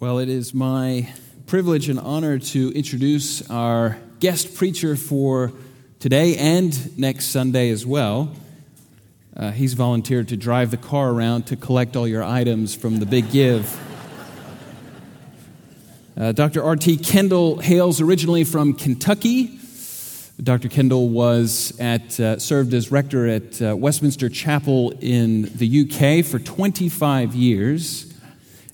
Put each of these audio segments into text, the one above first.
Well, it is my privilege and honor to introduce our guest preacher for today and next Sunday as well. Uh, he's volunteered to drive the car around to collect all your items from the Big Give. Uh, Dr. R.T. Kendall hails originally from Kentucky. Dr. Kendall was at, uh, served as rector at uh, Westminster Chapel in the UK for 25 years.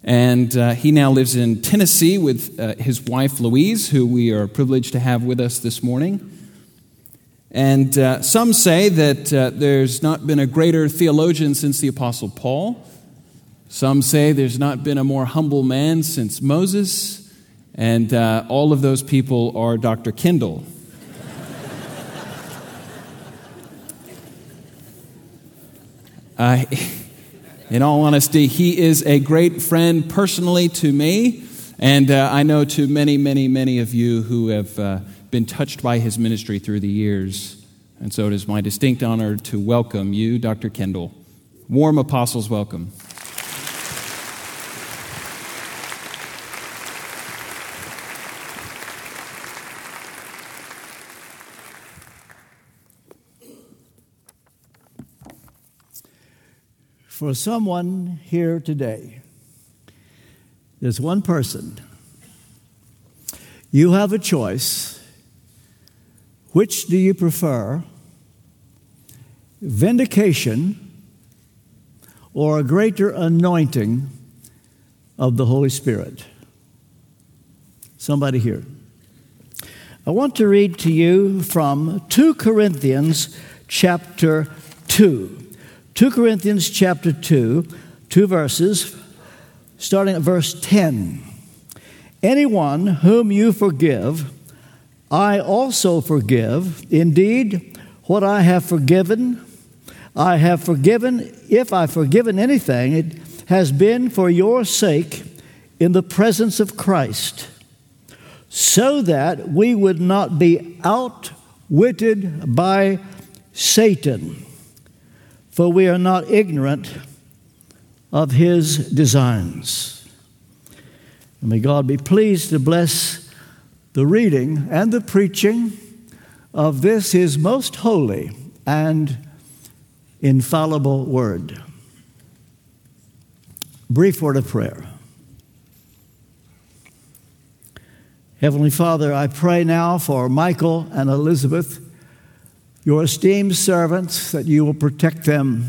And uh, he now lives in Tennessee with uh, his wife Louise, who we are privileged to have with us this morning. And uh, some say that uh, there's not been a greater theologian since the Apostle Paul. Some say there's not been a more humble man since Moses. And uh, all of those people are Dr. Kendall. I. In all honesty, he is a great friend personally to me, and uh, I know to many, many, many of you who have uh, been touched by his ministry through the years. And so it is my distinct honor to welcome you, Dr. Kendall. Warm apostles welcome. For someone here today. There's one person. You have a choice. Which do you prefer? Vindication or a greater anointing of the Holy Spirit? Somebody here. I want to read to you from 2 Corinthians chapter 2. 2 Corinthians chapter 2, two verses, starting at verse 10. Anyone whom you forgive, I also forgive. Indeed, what I have forgiven, I have forgiven. If I've forgiven anything, it has been for your sake in the presence of Christ, so that we would not be outwitted by Satan for we are not ignorant of his designs. And may God be pleased to bless the reading and the preaching of this, his most holy and infallible word. Brief word of prayer. Heavenly Father, I pray now for Michael and Elizabeth your esteemed servants, that you will protect them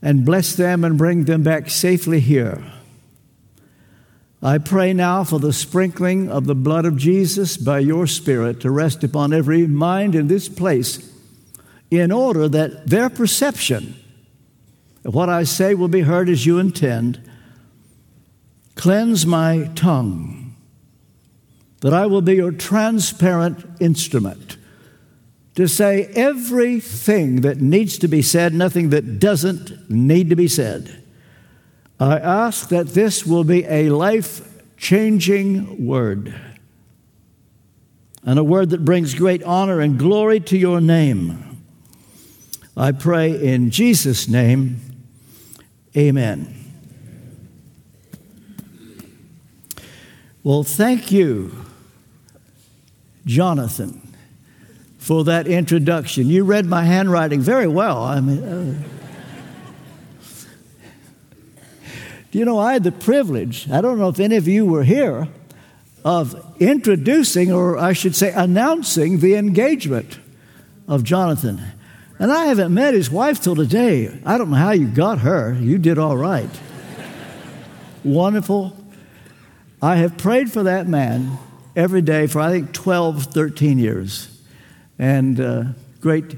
and bless them and bring them back safely here. I pray now for the sprinkling of the blood of Jesus by your Spirit to rest upon every mind in this place, in order that their perception of what I say will be heard as you intend. Cleanse my tongue, that I will be your transparent instrument to say everything that needs to be said, nothing that doesn't need to be said. I ask that this will be a life changing word and a word that brings great honor and glory to your name. I pray in Jesus' name, amen. Well, thank you, Jonathan for that introduction. You read my handwriting very well. I mean, uh, you know, I had the privilege, I don't know if any of you were here, of introducing, or I should say, announcing the engagement of Jonathan. And I haven't met his wife till today. I don't know how you got her. You did all right. Wonderful. I have prayed for that man every day for, I think, 12, 13 years and uh, great,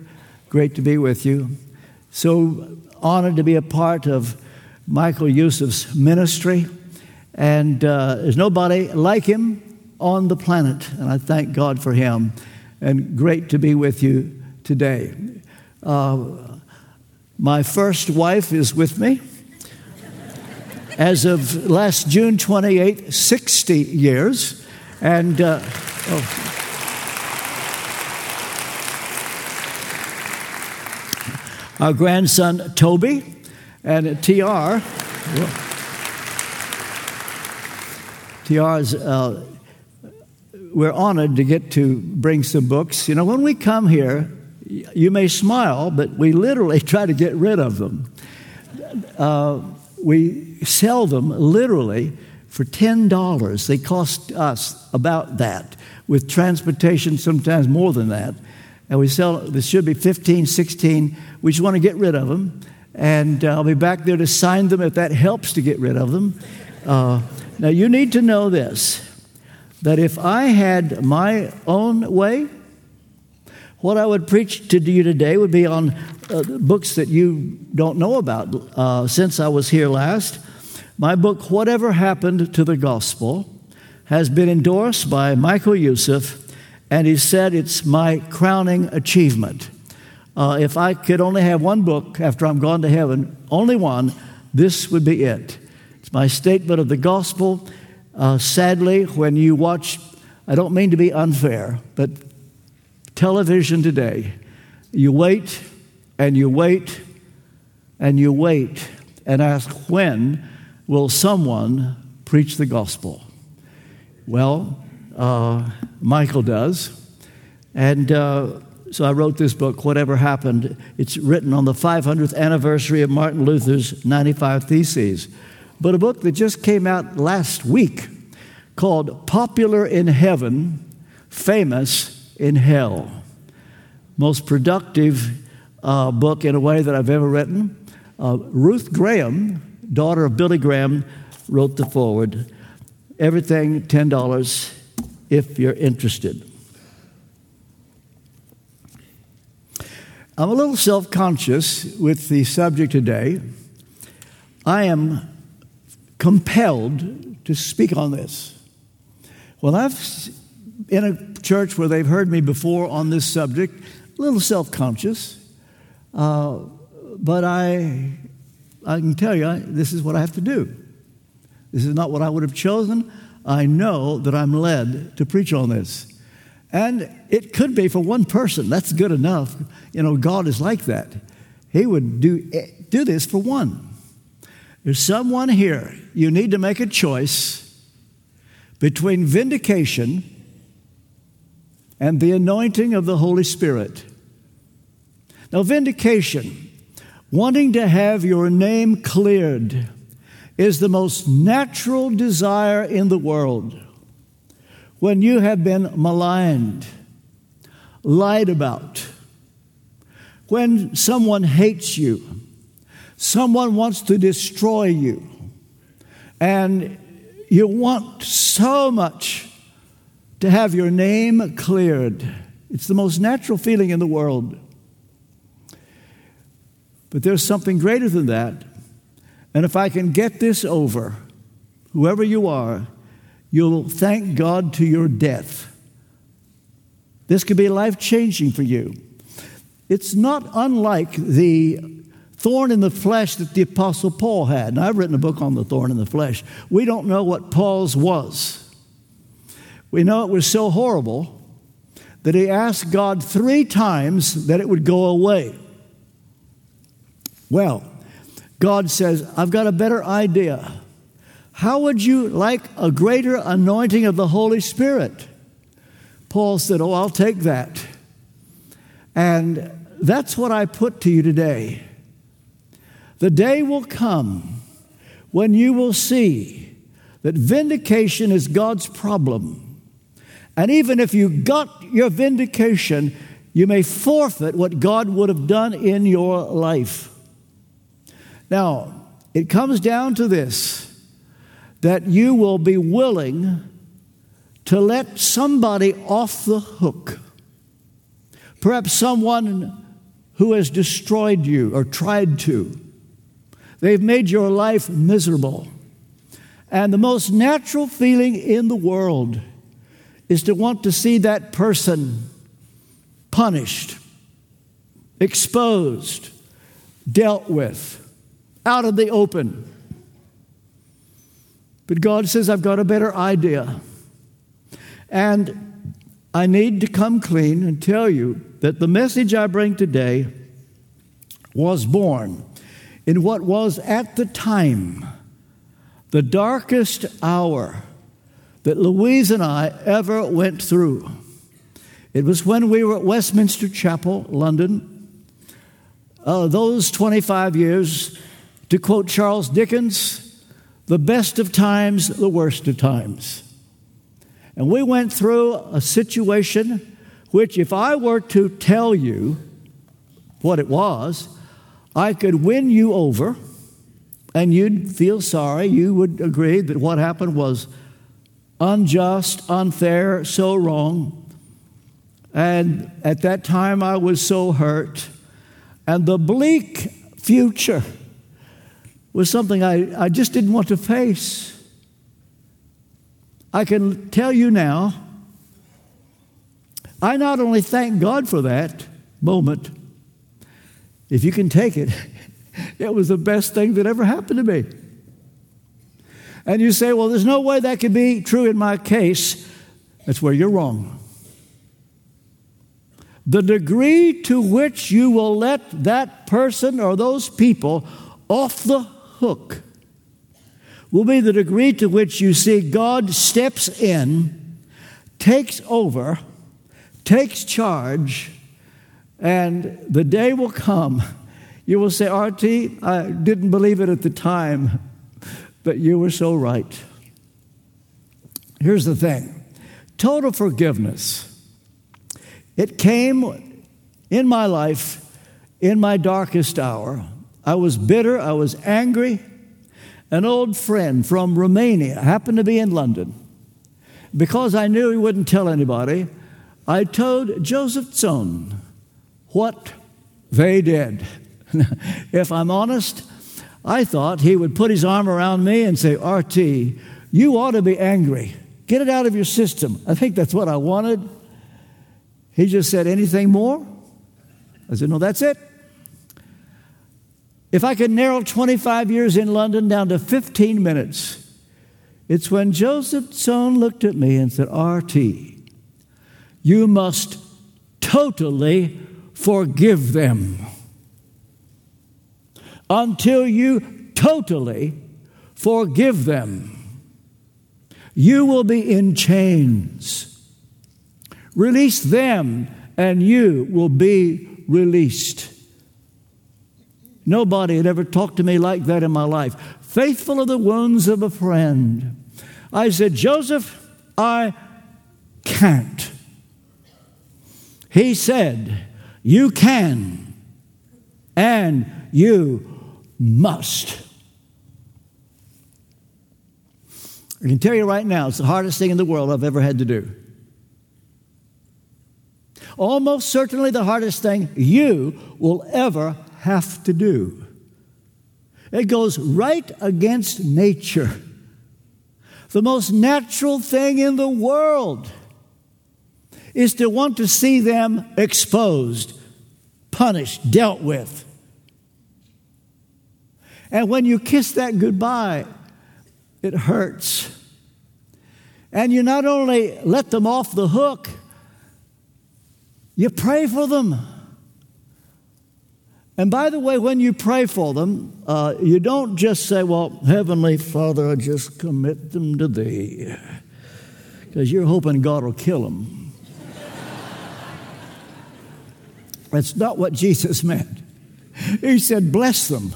great to be with you. So honored to be a part of Michael Youssef's ministry, and uh, there's nobody like him on the planet, and I thank God for him. And great to be with you today. Uh, my first wife is with me. As of last June 28, 60 years. And, uh, oh. Our grandson Toby and TR. TR's, uh, we're honored to get to bring some books. You know, when we come here, you may smile, but we literally try to get rid of them. Uh, we sell them literally for $10. They cost us about that, with transportation sometimes more than that. And we sell, this should be 15, 16. We just want to get rid of them. And uh, I'll be back there to sign them if that helps to get rid of them. Uh, now, you need to know this that if I had my own way, what I would preach to you today would be on uh, books that you don't know about uh, since I was here last. My book, Whatever Happened to the Gospel, has been endorsed by Michael Youssef, and he said it's my crowning achievement. Uh, if I could only have one book after I'm gone to heaven, only one, this would be it. It's my statement of the gospel. Uh, sadly, when you watch, I don't mean to be unfair, but television today, you wait and you wait and you wait and ask, when will someone preach the gospel? Well, uh, Michael does. And uh, so I wrote this book, Whatever Happened. It's written on the 500th anniversary of Martin Luther's 95 Theses. But a book that just came out last week called Popular in Heaven, Famous in Hell. Most productive uh, book in a way that I've ever written. Uh, Ruth Graham, daughter of Billy Graham, wrote the foreword. Everything $10 if you're interested. I'm a little self conscious with the subject today. I am compelled to speak on this. Well, I've in a church where they've heard me before on this subject, a little self conscious, uh, but I, I can tell you this is what I have to do. This is not what I would have chosen. I know that I'm led to preach on this. And it could be for one person. That's good enough. You know, God is like that. He would do, eh, do this for one. There's someone here, you need to make a choice between vindication and the anointing of the Holy Spirit. Now, vindication, wanting to have your name cleared, is the most natural desire in the world when you have been maligned, lied about, when someone hates you, someone wants to destroy you, and you want so much to have your name cleared. It's the most natural feeling in the world. But there's something greater than that. And if I can get this over, whoever you are, You'll thank God to your death. This could be life changing for you. It's not unlike the thorn in the flesh that the Apostle Paul had. And I've written a book on the thorn in the flesh. We don't know what Paul's was. We know it was so horrible that he asked God three times that it would go away. Well, God says, I've got a better idea. How would you like a greater anointing of the Holy Spirit? Paul said, Oh, I'll take that. And that's what I put to you today. The day will come when you will see that vindication is God's problem. And even if you got your vindication, you may forfeit what God would have done in your life. Now, it comes down to this that you will be willing to let somebody off the hook. Perhaps someone who has destroyed you or tried to. They've made your life miserable. And the most natural feeling in the world is to want to see that person punished, exposed, dealt with, out of the open. But God says, I've got a better idea. And I need to come clean and tell you that the message I bring today was born in what was at the time the darkest hour that Louise and I ever went through. It was when we were at Westminster Chapel, London. Uh, those 25 years, to quote Charles Dickens, the best of times, the worst of times. And we went through a situation which, if I were to tell you what it was, I could win you over and you'd feel sorry. You would agree that what happened was unjust, unfair, so wrong. And at that time, I was so hurt. And the bleak future was something I, I just didn't want to face. I can tell you now, I not only thank God for that moment, if you can take it, it was the best thing that ever happened to me. And you say, well, there's no way that could be true in my case. That's where you're wrong. The degree to which you will let that person or those people off the hook will be the degree to which you see God steps in, takes over, takes charge, and the day will come. You will say, RT, I didn't believe it at the time, but you were so right. Here's the thing total forgiveness. It came in my life in my darkest hour. I was bitter, I was angry. An old friend from Romania happened to be in London. Because I knew he wouldn't tell anybody, I told Joseph Tson what they did. if I'm honest, I thought he would put his arm around me and say, RT, you ought to be angry. Get it out of your system. I think that's what I wanted. He just said, Anything more? I said, No, that's it. If I could narrow 25 years in London down to 15 minutes, it's when Joseph Tson looked at me and said, RT, you must totally forgive them until you totally forgive them. You will be in chains. Release them, and you will be released. Nobody had ever talked to me like that in my life. Faithful are the wounds of a friend. I said, Joseph, I can't. He said, You can, and you must. I can tell you right now, it's the hardest thing in the world I've ever had to do. Almost certainly the hardest thing you will ever have to do. It goes right against nature. The most natural thing in the world is to want to see them exposed, punished, dealt with. And when you kiss that goodbye, it hurts. And you not only let them off the hook, you pray for them. And by the way, when you pray for them, uh, you don't just say, Well, Heavenly Father, I just commit them to Thee, because you're hoping God will kill them. That's not what Jesus meant. He said, Bless them.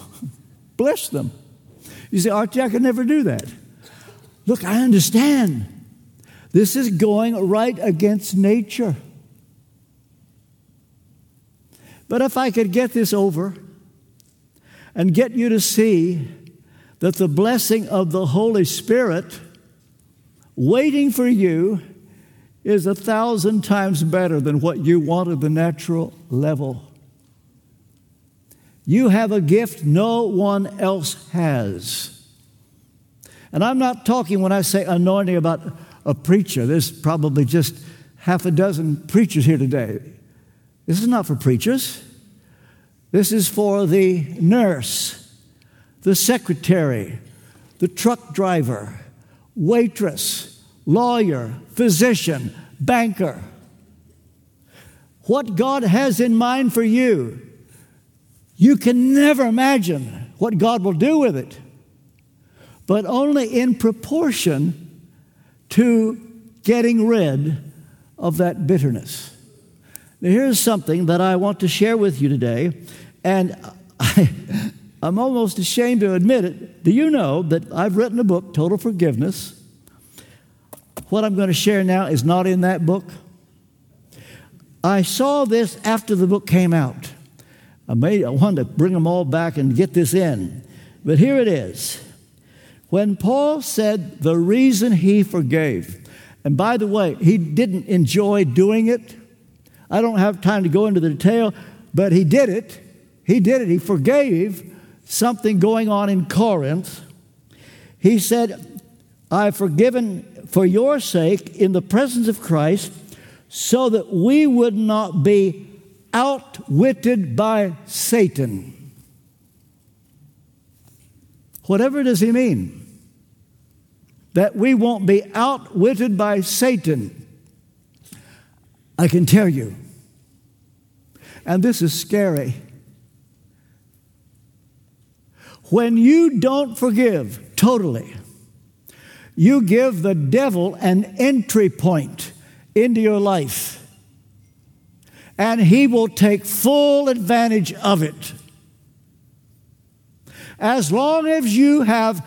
Bless them. You say, RT, I could never do that. Look, I understand. This is going right against nature. But if I could get this over and get you to see that the blessing of the Holy Spirit waiting for you is a thousand times better than what you want at the natural level. You have a gift no one else has. And I'm not talking when I say anointing about a preacher. There's probably just half a dozen preachers here today. This is not for preachers. This is for the nurse, the secretary, the truck driver, waitress, lawyer, physician, banker. What God has in mind for you, you can never imagine what God will do with it, but only in proportion to getting rid of that bitterness. Now, here's something that I want to share with you today, and I, I'm almost ashamed to admit it. Do you know that I've written a book, Total Forgiveness? What I'm going to share now is not in that book. I saw this after the book came out. I, made, I wanted to bring them all back and get this in. But here it is. When Paul said the reason he forgave, and by the way, he didn't enjoy doing it. I don't have time to go into the detail, but he did it. He did it. He forgave something going on in Corinth. He said, I've forgiven for your sake in the presence of Christ so that we would not be outwitted by Satan. Whatever does he mean? That we won't be outwitted by Satan. I can tell you. And this is scary. When you don't forgive totally, you give the devil an entry point into your life. And he will take full advantage of it. As long as you have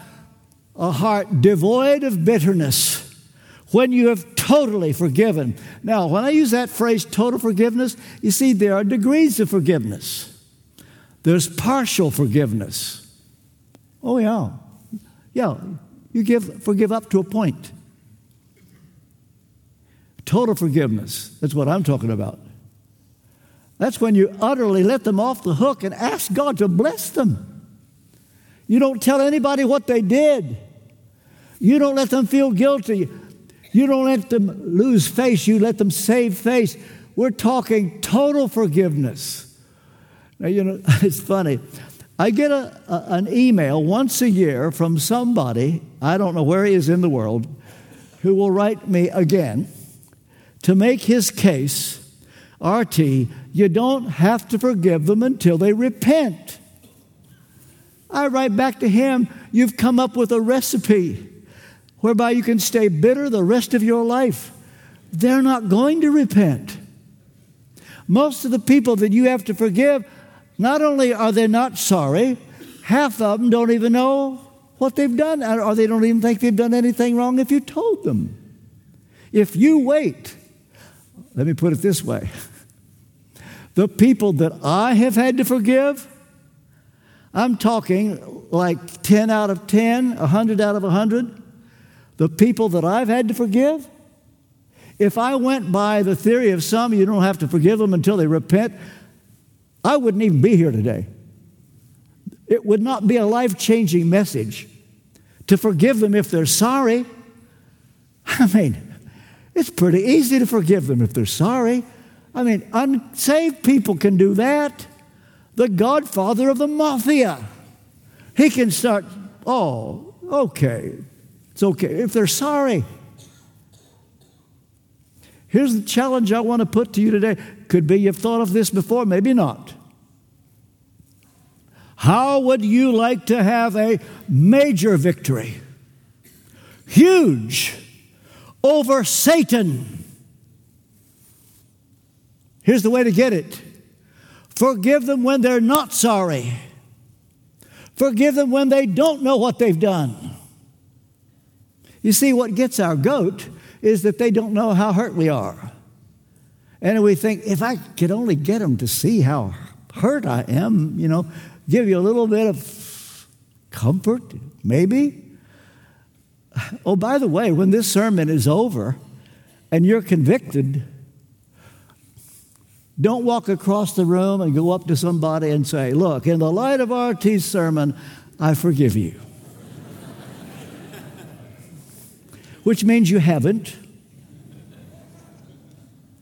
a heart devoid of bitterness, when you have totally forgiven. Now, when I use that phrase, total forgiveness, you see, there are degrees of forgiveness. There's partial forgiveness. Oh, yeah. Yeah, you give, forgive up to a point. Total forgiveness. That's what I'm talking about. That's when you utterly let them off the hook and ask God to bless them. You don't tell anybody what they did. You don't let them feel guilty. You don't let them lose face. You let them save face. We're talking total forgiveness. Now, you know, it's funny. I get a, a, an email once a year from somebody, I don't know where he is in the world, who will write me again to make his case, RT, you don't have to forgive them until they repent. I write back to him, you've come up with a recipe whereby you can stay bitter the rest of your life. They're not going to repent. Most of the people that you have to forgive, not only are they not sorry, half of them don't even know what they've done, or they don't even think they've done anything wrong if you told them. If you wait let me put it this way the people that I have had to forgive, I'm talking like 10 out of 10, 100 out of 100. The people that I've had to forgive, if I went by the theory of some, you don't have to forgive them until they repent, I wouldn't even be here today. It would not be a life changing message to forgive them if they're sorry. I mean, it's pretty easy to forgive them if they're sorry. I mean, unsaved people can do that. The godfather of the mafia, he can start, oh, okay, it's okay if they're sorry. Here's the challenge I want to put to you today. Could be you've thought of this before, maybe not. How would you like to have a major victory? Huge over Satan. Here's the way to get it forgive them when they're not sorry, forgive them when they don't know what they've done. You see, what gets our goat is that they don't know how hurt we are. And we think, if I could only get them to see how hurt I am, you know, give you a little bit of comfort, maybe. Oh, by the way, when this sermon is over and you're convicted, don't walk across the room and go up to somebody and say, Look, in the light of RT's sermon, I forgive you. Which means you haven't.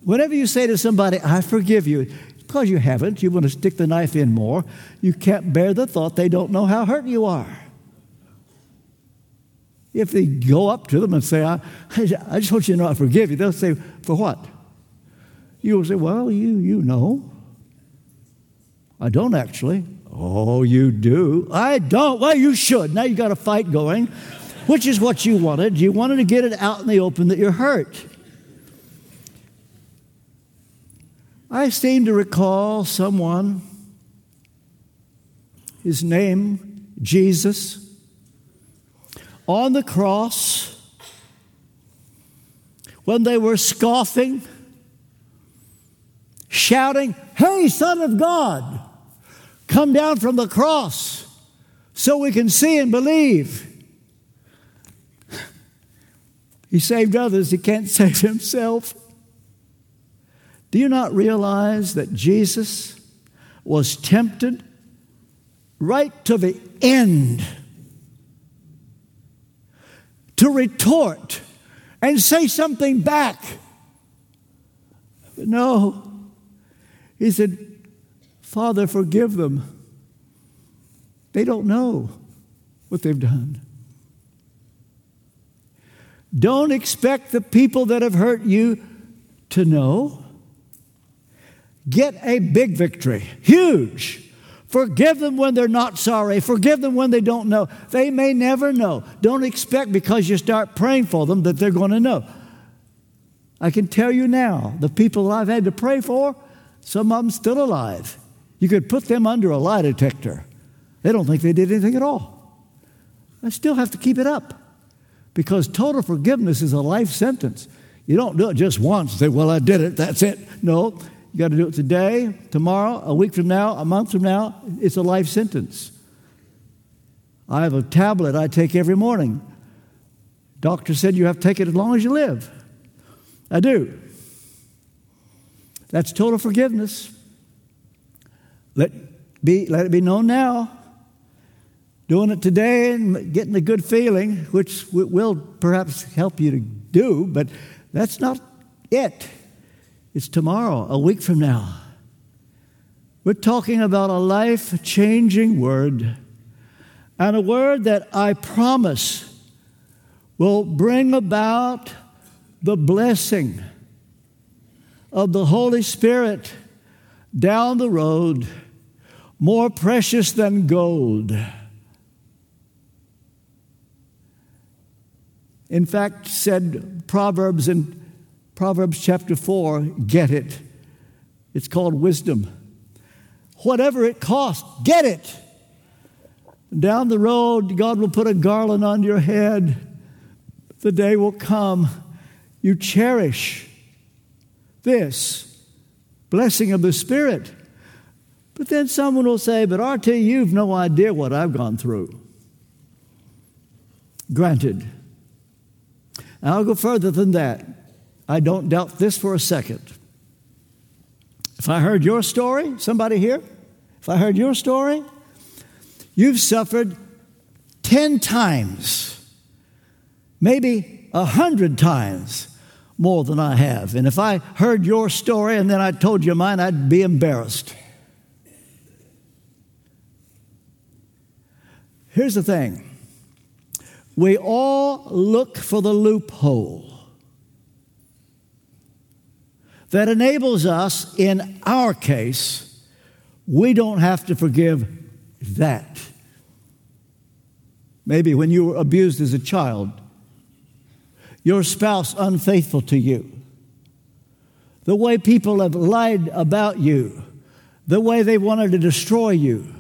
Whenever you say to somebody, I forgive you, because you haven't, you want to stick the knife in more, you can't bear the thought they don't know how hurt you are. If they go up to them and say, I, I just want you to know I forgive you, they'll say, For what? You will say, Well, you, you know. I don't actually. Oh, you do? I don't. Well, you should. Now you got a fight going. Which is what you wanted. You wanted to get it out in the open that you're hurt. I seem to recall someone, his name, Jesus, on the cross when they were scoffing, shouting, Hey, Son of God, come down from the cross so we can see and believe. He saved others, he can't save himself. Do you not realize that Jesus was tempted right to the end to retort and say something back? But no, he said, Father, forgive them. They don't know what they've done. Don't expect the people that have hurt you to know. Get a big victory, huge. Forgive them when they're not sorry. Forgive them when they don't know. They may never know. Don't expect because you start praying for them that they're going to know. I can tell you now, the people that I've had to pray for, some of them still alive. You could put them under a lie detector. They don't think they did anything at all. I still have to keep it up because total forgiveness is a life sentence. You don't do it just once say, Well, I did it, that's it. No, you got to do it today, tomorrow, a week from now, a month from now. It's a life sentence. I have a tablet I take every morning. Doctor said you have to take it as long as you live. I do. That's total forgiveness. Let, be, let it be known now. Doing it today and getting a good feeling, which will perhaps help you to do, but that's not it. It's tomorrow, a week from now. We're talking about a life changing word, and a word that I promise will bring about the blessing of the Holy Spirit down the road, more precious than gold. In fact, said Proverbs in Proverbs chapter 4, get it. It's called wisdom. Whatever it costs, get it. Down the road, God will put a garland on your head. The day will come. You cherish this blessing of the Spirit. But then someone will say, But RT, you've no idea what I've gone through. Granted. I'll go further than that. I don't doubt this for a second. If I heard your story, somebody here, if I heard your story, you've suffered 10 times, maybe a 100 times more than I have. And if I heard your story and then I told you mine, I'd be embarrassed. Here's the thing we all look for the loophole that enables us, in our case, we don't have to forgive that. Maybe when you were abused as a child, your spouse unfaithful to you, the way people have lied about you, the way they wanted to destroy you.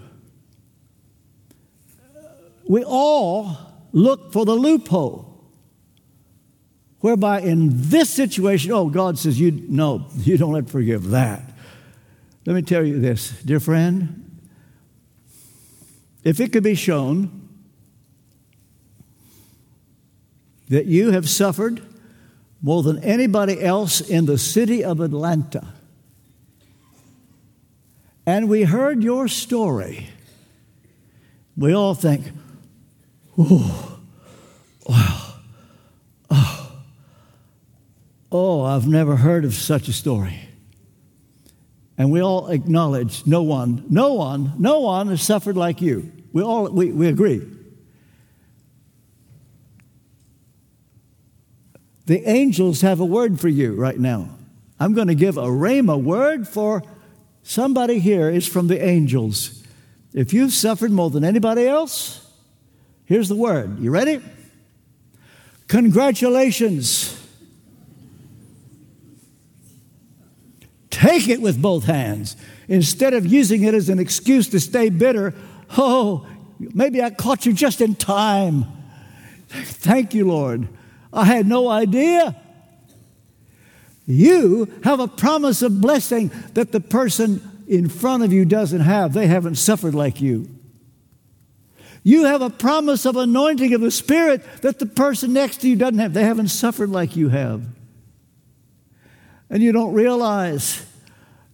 We all look for the loophole whereby in this situation, oh, God says, you no, you don't to forgive that. Let me tell you this, dear friend. If it could be shown that you have suffered more than anybody else in the city of Atlanta, and we heard your story, we all think, oh, wow, oh, Oh, I've never heard of such a story. And we all acknowledge no one, no one, no one has suffered like you. We all we, we agree. The angels have a word for you right now. I'm going to give a rhema word for somebody here is from the angels. If you've suffered more than anybody else, here's the word. You ready? Congratulations. Take it with both hands. Instead of using it as an excuse to stay bitter, oh, maybe I caught you just in time. Thank you, Lord. I had no idea. You have a promise of blessing that the person in front of you doesn't have. They haven't suffered like you. You have a promise of anointing of the Spirit that the person next to you doesn't have. They haven't suffered like you have. And you don't realize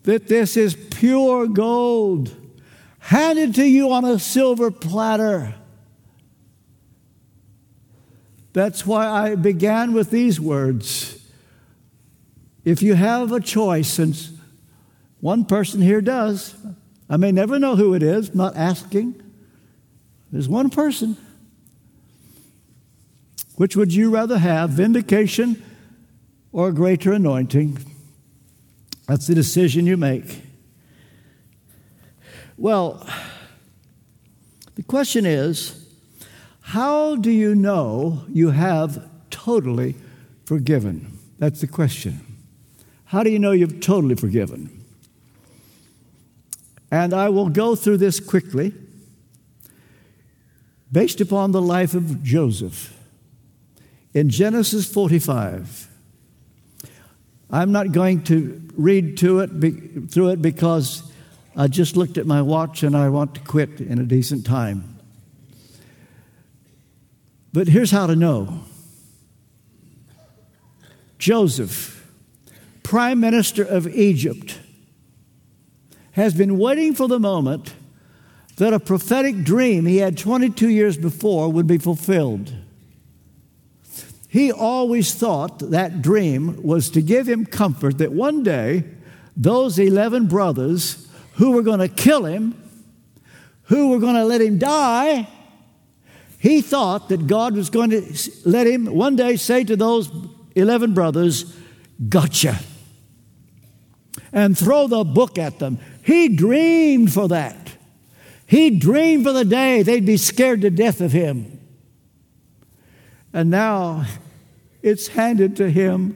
that this is pure gold handed to you on a silver platter. That's why I began with these words. If you have a choice, and one person here does, I may never know who it is, not asking. There's one person. Which would you rather have, vindication or greater anointing? That's the decision you make. Well, the question is how do you know you have totally forgiven? That's the question. How do you know you've totally forgiven? And I will go through this quickly based upon the life of Joseph. In Genesis 45, I'm not going to read to it, be, through it because I just looked at my watch and I want to quit in a decent time. But here's how to know Joseph, Prime Minister of Egypt, has been waiting for the moment that a prophetic dream he had 22 years before would be fulfilled. He always thought that dream was to give him comfort that one day those 11 brothers who were going to kill him, who were going to let him die, he thought that God was going to let him one day say to those 11 brothers, Gotcha, and throw the book at them. He dreamed for that. He dreamed for the day they'd be scared to death of him. And now it's handed to him.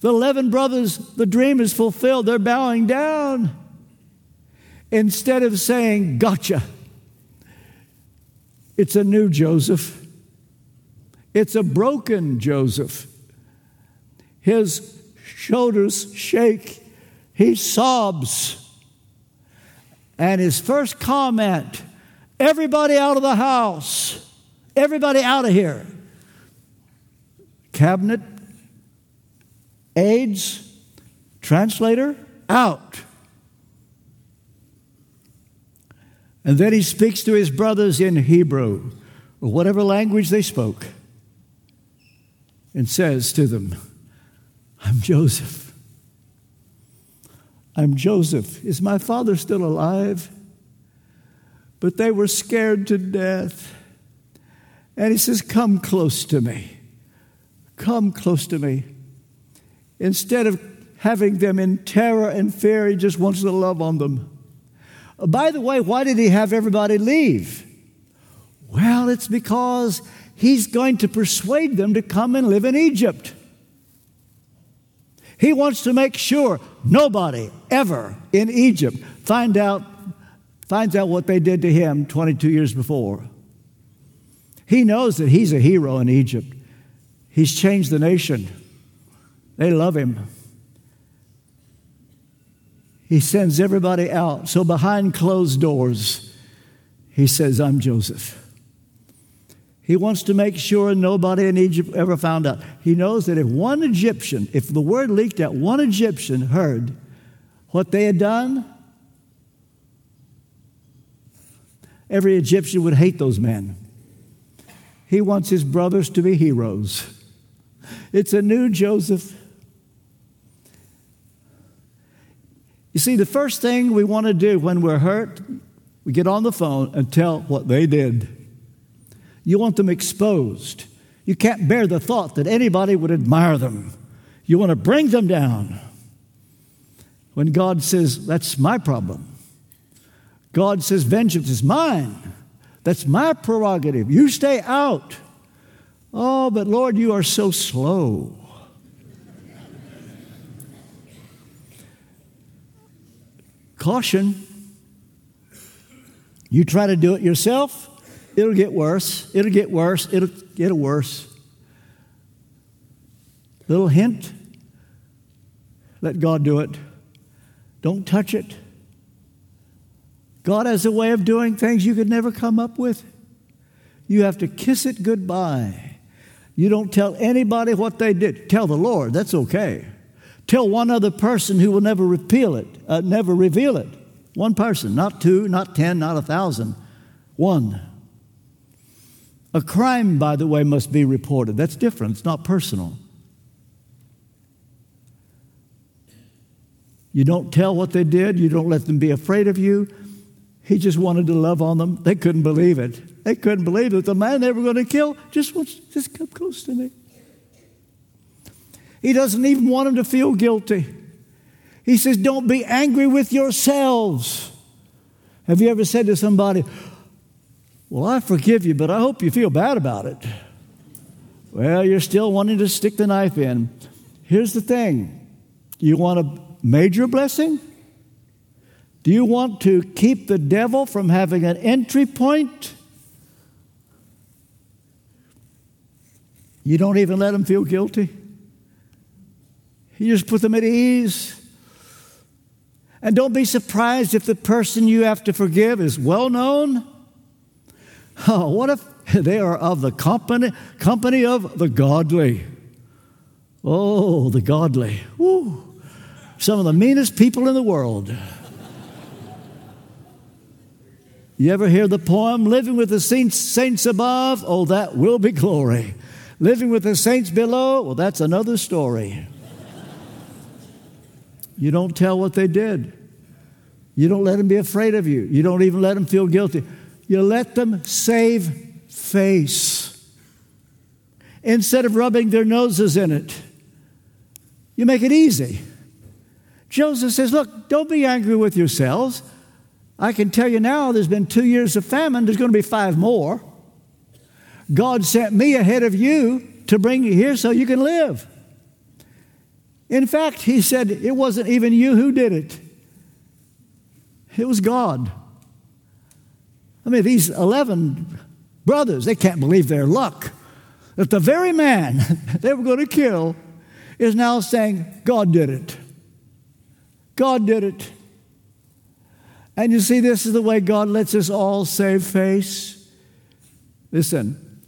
The 11 brothers, the dream is fulfilled. They're bowing down. Instead of saying, Gotcha, it's a new Joseph. It's a broken Joseph. His shoulders shake. He sobs. And his first comment everybody out of the house, everybody out of here. Cabinet, aides, translator, out. And then he speaks to his brothers in Hebrew, or whatever language they spoke, and says to them, I'm Joseph. I'm Joseph. Is my father still alive? But they were scared to death. And he says, Come close to me. Come close to me. Instead of having them in terror and fear, he just wants to love on them. Uh, by the way, why did he have everybody leave? Well, it's because he's going to persuade them to come and live in Egypt. He wants to make sure nobody ever in Egypt find out, finds out what they did to him 22 years before. He knows that he's a hero in Egypt. He's changed the nation. They love him. He sends everybody out. So behind closed doors, he says, I'm Joseph. He wants to make sure nobody in Egypt ever found out. He knows that if one Egyptian, if the word leaked out, one Egyptian heard what they had done, every Egyptian would hate those men. He wants his brothers to be heroes. It's a new Joseph. You see, the first thing we want to do when we're hurt, we get on the phone and tell what they did. You want them exposed. You can't bear the thought that anybody would admire them. You want to bring them down. When God says, That's my problem. God says, Vengeance is mine. That's my prerogative. You stay out. Oh, but Lord, you are so slow. Caution. You try to do it yourself, it'll get worse. It'll get worse. It'll get worse. Little hint let God do it. Don't touch it. God has a way of doing things you could never come up with. You have to kiss it goodbye. You don't tell anybody what they did. Tell the Lord, that's okay. Tell one other person who will never repeal it, uh, never reveal it. One person, not two, not ten, not a thousand. One. A crime, by the way, must be reported. That's different, it's not personal. You don't tell what they did, you don't let them be afraid of you. He just wanted to love on them. They couldn't believe it. They couldn't believe that the man they were going to kill just wants just come close to me. He doesn't even want them to feel guilty. He says, Don't be angry with yourselves. Have you ever said to somebody, Well, I forgive you, but I hope you feel bad about it? Well, you're still wanting to stick the knife in. Here's the thing you want a major blessing? Do you want to keep the devil from having an entry point? You don't even let him feel guilty. You just put them at ease. And don't be surprised if the person you have to forgive is well known. Oh, what if they are of the company, company of the godly? Oh, the godly. Woo. Some of the meanest people in the world. You ever hear the poem, Living with the Saints, saints above? Oh, that will be glory. Living with the saints below? Well, that's another story. you don't tell what they did. You don't let them be afraid of you. You don't even let them feel guilty. You let them save face. Instead of rubbing their noses in it, you make it easy. Joseph says, Look, don't be angry with yourselves. I can tell you now, there's been two years of famine, there's going to be five more. God sent me ahead of you to bring you here so you can live. In fact, he said, it wasn't even you who did it, it was God. I mean, these 11 brothers, they can't believe their luck that the very man they were going to kill is now saying, God did it. God did it. And you see, this is the way God lets us all save face. Listen,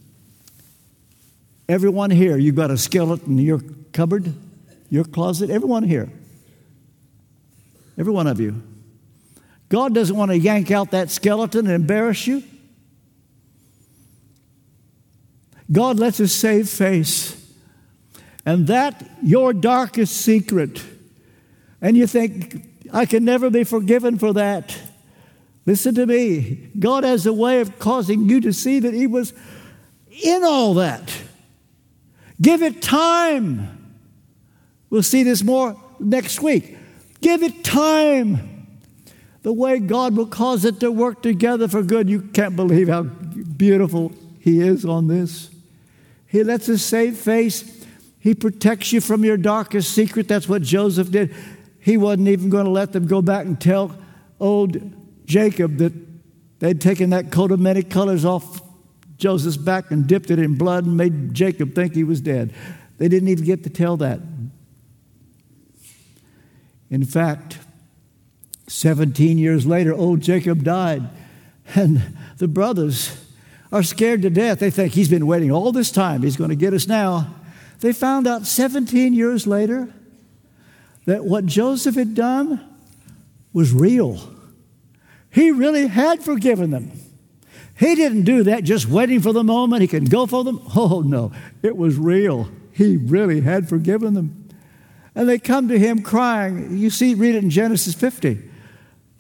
everyone here, you've got a skeleton in your cupboard, your closet, everyone here. Every one of you. God doesn't want to yank out that skeleton and embarrass you. God lets us save face. And that, your darkest secret. And you think, I can never be forgiven for that. Listen to me. God has a way of causing you to see that He was in all that. Give it time. We'll see this more next week. Give it time. The way God will cause it to work together for good. You can't believe how beautiful He is on this. He lets us save face. He protects you from your darkest secret. That's what Joseph did. He wasn't even going to let them go back and tell old Jacob that they'd taken that coat of many colors off Joseph's back and dipped it in blood and made Jacob think he was dead. They didn't even get to tell that. In fact, 17 years later, old Jacob died, and the brothers are scared to death. They think he's been waiting all this time, he's going to get us now. They found out 17 years later that what Joseph had done was real. He really had forgiven them. He didn't do that just waiting for the moment he could go for them. Oh, no, it was real. He really had forgiven them. And they come to him crying. You see, read it in Genesis 50.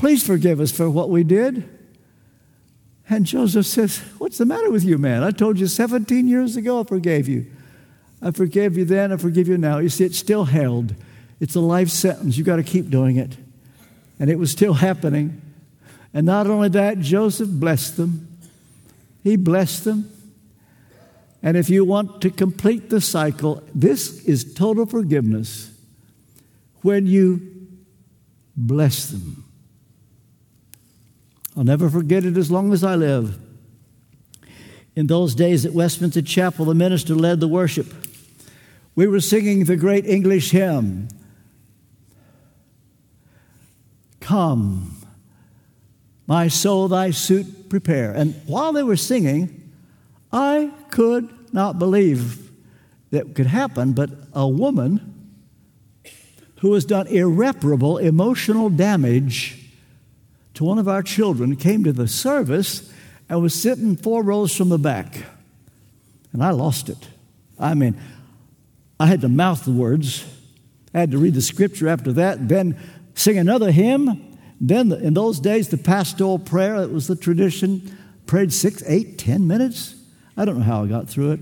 Please forgive us for what we did. And Joseph says, What's the matter with you, man? I told you 17 years ago I forgave you. I forgave you then, I forgive you now. You see, it's still held. It's a life sentence. You've got to keep doing it. And it was still happening. And not only that, Joseph blessed them. He blessed them. And if you want to complete the cycle, this is total forgiveness when you bless them. I'll never forget it as long as I live. In those days at Westminster Chapel, the minister led the worship. We were singing the great English hymn, Come, my soul thy suit prepare. And while they were singing, I could not believe that could happen, but a woman who has done irreparable emotional damage to one of our children came to the service and was sitting four rows from the back. And I lost it. I mean, I had to mouth the words, I had to read the scripture after that, then sing another hymn. Then, in those days, the pastoral prayer, it was the tradition, prayed six, eight, ten minutes. I don't know how I got through it.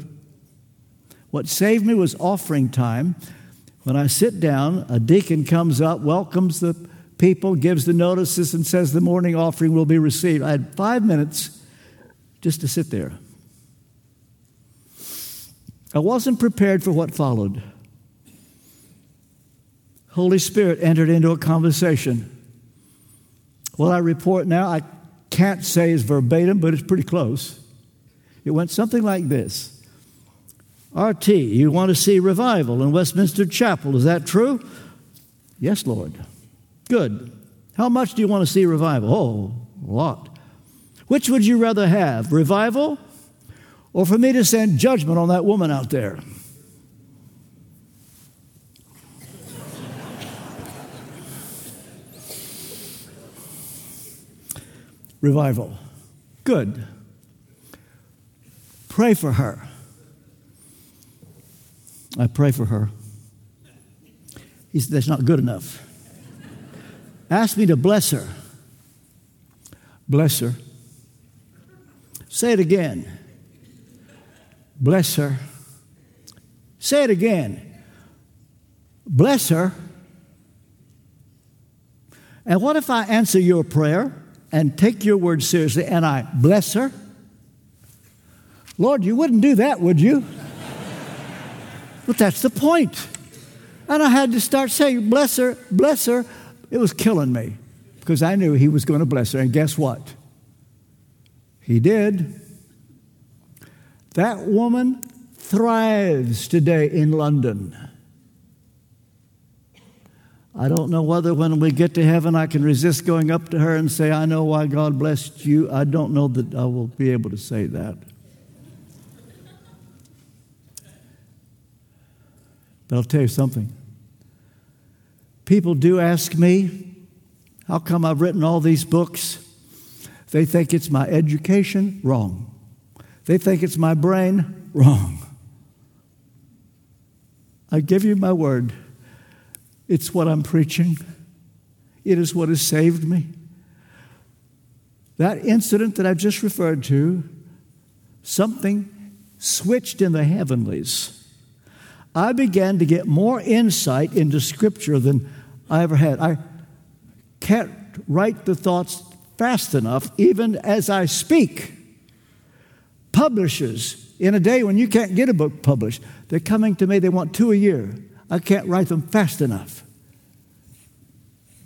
What saved me was offering time. When I sit down, a deacon comes up, welcomes the people, gives the notices, and says the morning offering will be received. I had five minutes just to sit there. I wasn't prepared for what followed. Holy Spirit entered into a conversation. What I report now, I can't say is verbatim, but it's pretty close. It went something like this RT, you want to see revival in Westminster Chapel, is that true? Yes, Lord. Good. How much do you want to see revival? Oh, a lot. Which would you rather have, revival or for me to send judgment on that woman out there? revival. Good. Pray for her. I pray for her. He said, That's not good enough. Ask me to bless her. Bless her. Say it again. Bless her. Say it again. Bless her. And what if I answer your prayer and take your word seriously and I bless her? Lord, you wouldn't do that, would you? but that's the point. And I had to start saying, bless her, bless her. It was killing me because I knew he was going to bless her. And guess what? He did. That woman thrives today in London. I don't know whether when we get to heaven I can resist going up to her and say, I know why God blessed you. I don't know that I will be able to say that. But I'll tell you something. People do ask me, how come I've written all these books? They think it's my education, wrong. They think it's my brain, wrong. I give you my word. It's what I'm preaching. It is what has saved me. That incident that I've just referred to, something switched in the heavenlies. I began to get more insight into Scripture than I ever had. I can't write the thoughts fast enough, even as I speak. Publishers, in a day when you can't get a book published, they're coming to me, they want two a year. I can't write them fast enough.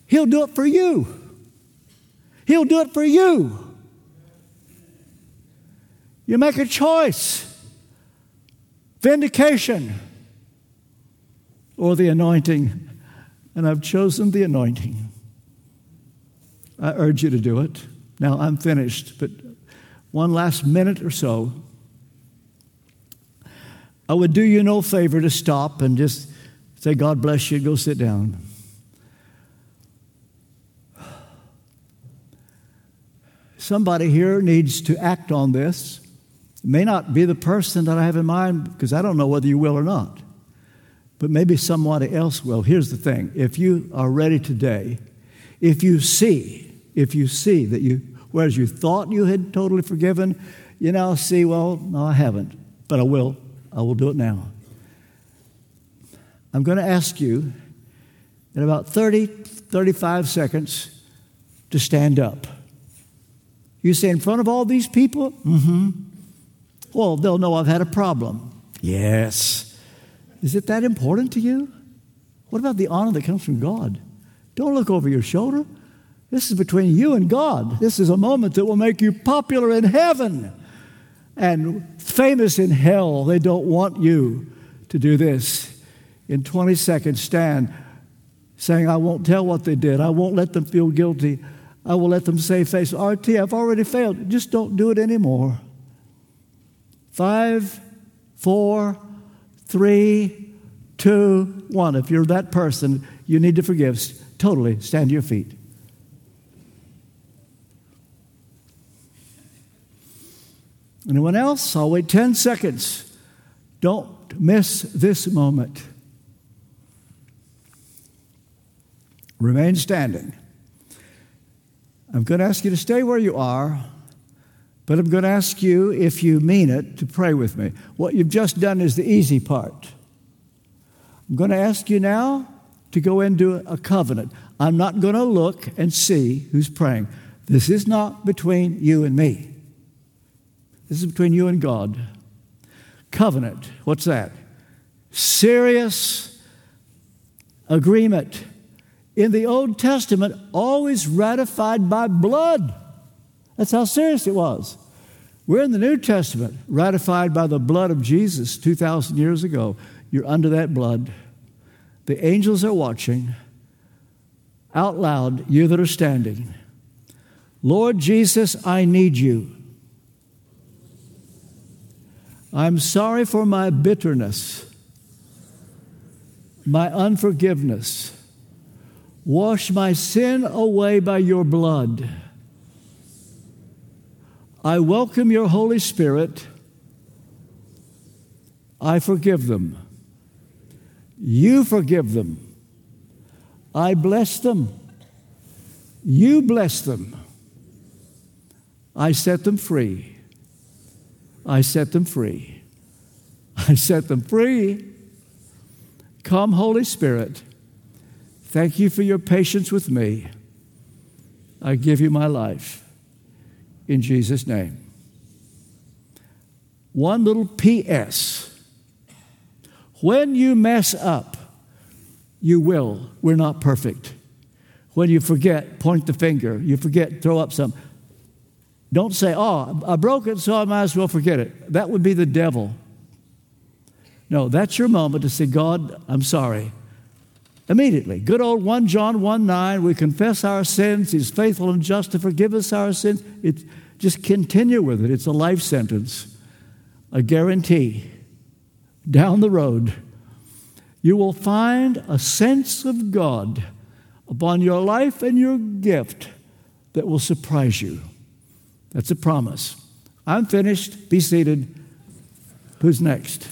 He'll do it for you. He'll do it for you. You make a choice vindication or the anointing. And I've chosen the anointing. I urge you to do it. Now I'm finished, but one last minute or so. I would do you no favor to stop and just Say, God bless you, go sit down. Somebody here needs to act on this. It may not be the person that I have in mind because I don't know whether you will or not, but maybe somebody else will. Here's the thing if you are ready today, if you see, if you see that you, whereas you thought you had totally forgiven, you now see, well, no, I haven't, but I will. I will do it now. I'm going to ask you in about 30, 35 seconds to stand up. You say, in front of all these people? Mm hmm. Well, they'll know I've had a problem. Yes. Is it that important to you? What about the honor that comes from God? Don't look over your shoulder. This is between you and God. This is a moment that will make you popular in heaven and famous in hell. They don't want you to do this. In 20 seconds, stand saying, I won't tell what they did. I won't let them feel guilty. I will let them say face, RT, I've already failed. Just don't do it anymore. Five, four, three, two, one. If you're that person, you need to forgive. Totally stand to your feet. Anyone else? I'll wait 10 seconds. Don't miss this moment. Remain standing. I'm going to ask you to stay where you are, but I'm going to ask you, if you mean it, to pray with me. What you've just done is the easy part. I'm going to ask you now to go into a covenant. I'm not going to look and see who's praying. This is not between you and me. This is between you and God. Covenant, what's that? Serious agreement. In the Old Testament, always ratified by blood. That's how serious it was. We're in the New Testament, ratified by the blood of Jesus 2,000 years ago. You're under that blood. The angels are watching. Out loud, you that are standing. Lord Jesus, I need you. I'm sorry for my bitterness, my unforgiveness. Wash my sin away by your blood. I welcome your Holy Spirit. I forgive them. You forgive them. I bless them. You bless them. I set them free. I set them free. I set them free. Come, Holy Spirit. Thank you for your patience with me. I give you my life in Jesus' name. One little P.S. When you mess up, you will. We're not perfect. When you forget, point the finger. You forget, throw up some. Don't say, oh, I broke it, so I might as well forget it. That would be the devil. No, that's your moment to say, God, I'm sorry. Immediately. Good old 1 John 1 9, we confess our sins. He's faithful and just to forgive us our sins. It, just continue with it. It's a life sentence, a guarantee. Down the road, you will find a sense of God upon your life and your gift that will surprise you. That's a promise. I'm finished. Be seated. Who's next?